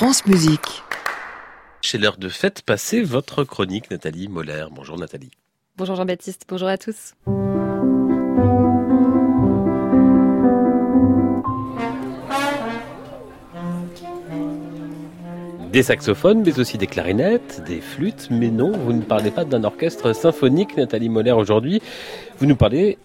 France Musique. Chez l'heure de fête, passez votre chronique, Nathalie Moller. Bonjour Nathalie. Bonjour Jean-Baptiste, bonjour à tous. Des saxophones, mais aussi des clarinettes, des flûtes. Mais non, vous ne parlez pas d'un orchestre symphonique, Nathalie Moller, aujourd'hui. Vous nous parlez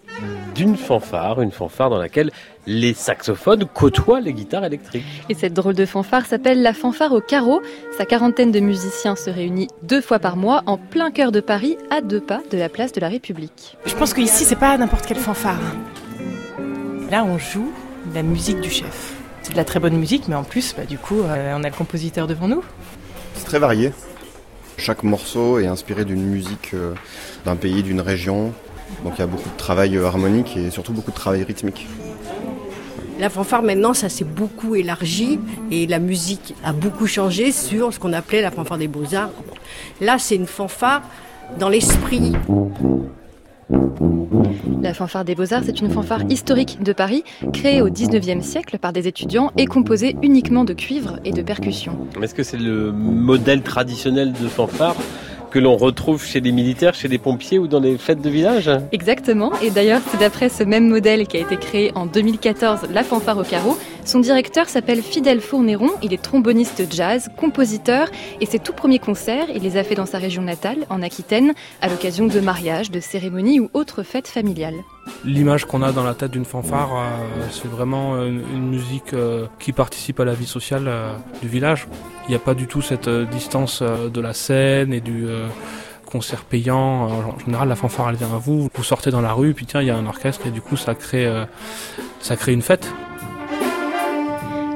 d'une fanfare, une fanfare dans laquelle les saxophones côtoient les guitares électriques. Et cette drôle de fanfare s'appelle la fanfare au carreau. Sa quarantaine de musiciens se réunit deux fois par mois en plein cœur de Paris, à deux pas de la place de la République. Je pense qu'ici, c'est pas n'importe quelle fanfare. Là, on joue la musique du chef. C'est de la très bonne musique, mais en plus, bah, du coup, euh, on a le compositeur devant nous. C'est très varié. Chaque morceau est inspiré d'une musique euh, d'un pays, d'une région. Donc il y a beaucoup de travail euh, harmonique et surtout beaucoup de travail rythmique. La fanfare maintenant, ça s'est beaucoup élargi et la musique a beaucoup changé sur ce qu'on appelait la fanfare des beaux-arts. Là, c'est une fanfare dans l'esprit. La fanfare des beaux-arts, c'est une fanfare historique de Paris, créée au 19e siècle par des étudiants et composée uniquement de cuivre et de percussions. Est-ce que c'est le modèle traditionnel de fanfare que l'on retrouve chez les militaires, chez les pompiers ou dans les fêtes de village? Exactement, et d'ailleurs c'est d'après ce même modèle qui a été créé en 2014 la fanfare au carreau. Son directeur s'appelle Fidèle Fournéron, il est tromboniste jazz, compositeur, et ses tout premiers concerts, il les a fait dans sa région natale, en Aquitaine, à l'occasion de mariages, de cérémonies ou autres fêtes familiales. L'image qu'on a dans la tête d'une fanfare, euh, c'est vraiment une, une musique euh, qui participe à la vie sociale euh, du village. Il n'y a pas du tout cette euh, distance euh, de la scène et du euh, concert payant. En général, la fanfare, elle vient à vous. Vous sortez dans la rue, puis tiens, il y a un orchestre, et du coup, ça crée, euh, ça crée une fête.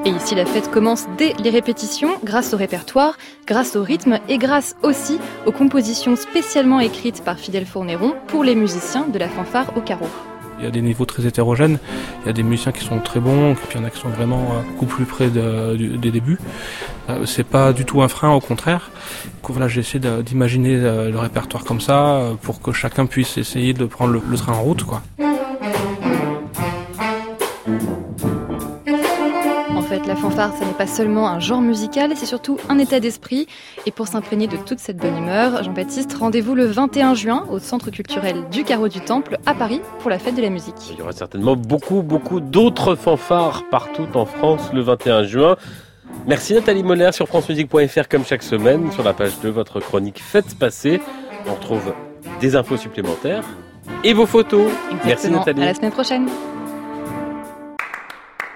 Et ici, la fête commence dès les répétitions, grâce au répertoire, grâce au rythme et grâce aussi aux compositions spécialement écrites par Fidèle Fournéron pour les musiciens de la fanfare au carreau. Il y a des niveaux très hétérogènes. Il y a des musiciens qui sont très bons, puis il y en a qui sont vraiment euh, beaucoup plus près des débuts. Euh, c'est pas du tout un frein, au contraire. Voilà, j'essaie d'imaginer euh, le répertoire comme ça pour que chacun puisse essayer de prendre le, le train en route, quoi. En fait, la fanfare, ce n'est pas seulement un genre musical, c'est surtout un état d'esprit. Et pour s'imprégner de toute cette bonne humeur, Jean-Baptiste, rendez-vous le 21 juin au Centre culturel du Carreau du Temple à Paris pour la fête de la musique. Il y aura certainement beaucoup, beaucoup d'autres fanfares partout en France le 21 juin. Merci Nathalie Moller sur francemusique.fr comme chaque semaine, sur la page de votre chronique Faites passer. On retrouve des infos supplémentaires et vos photos. Merci. Nathalie. À la semaine prochaine.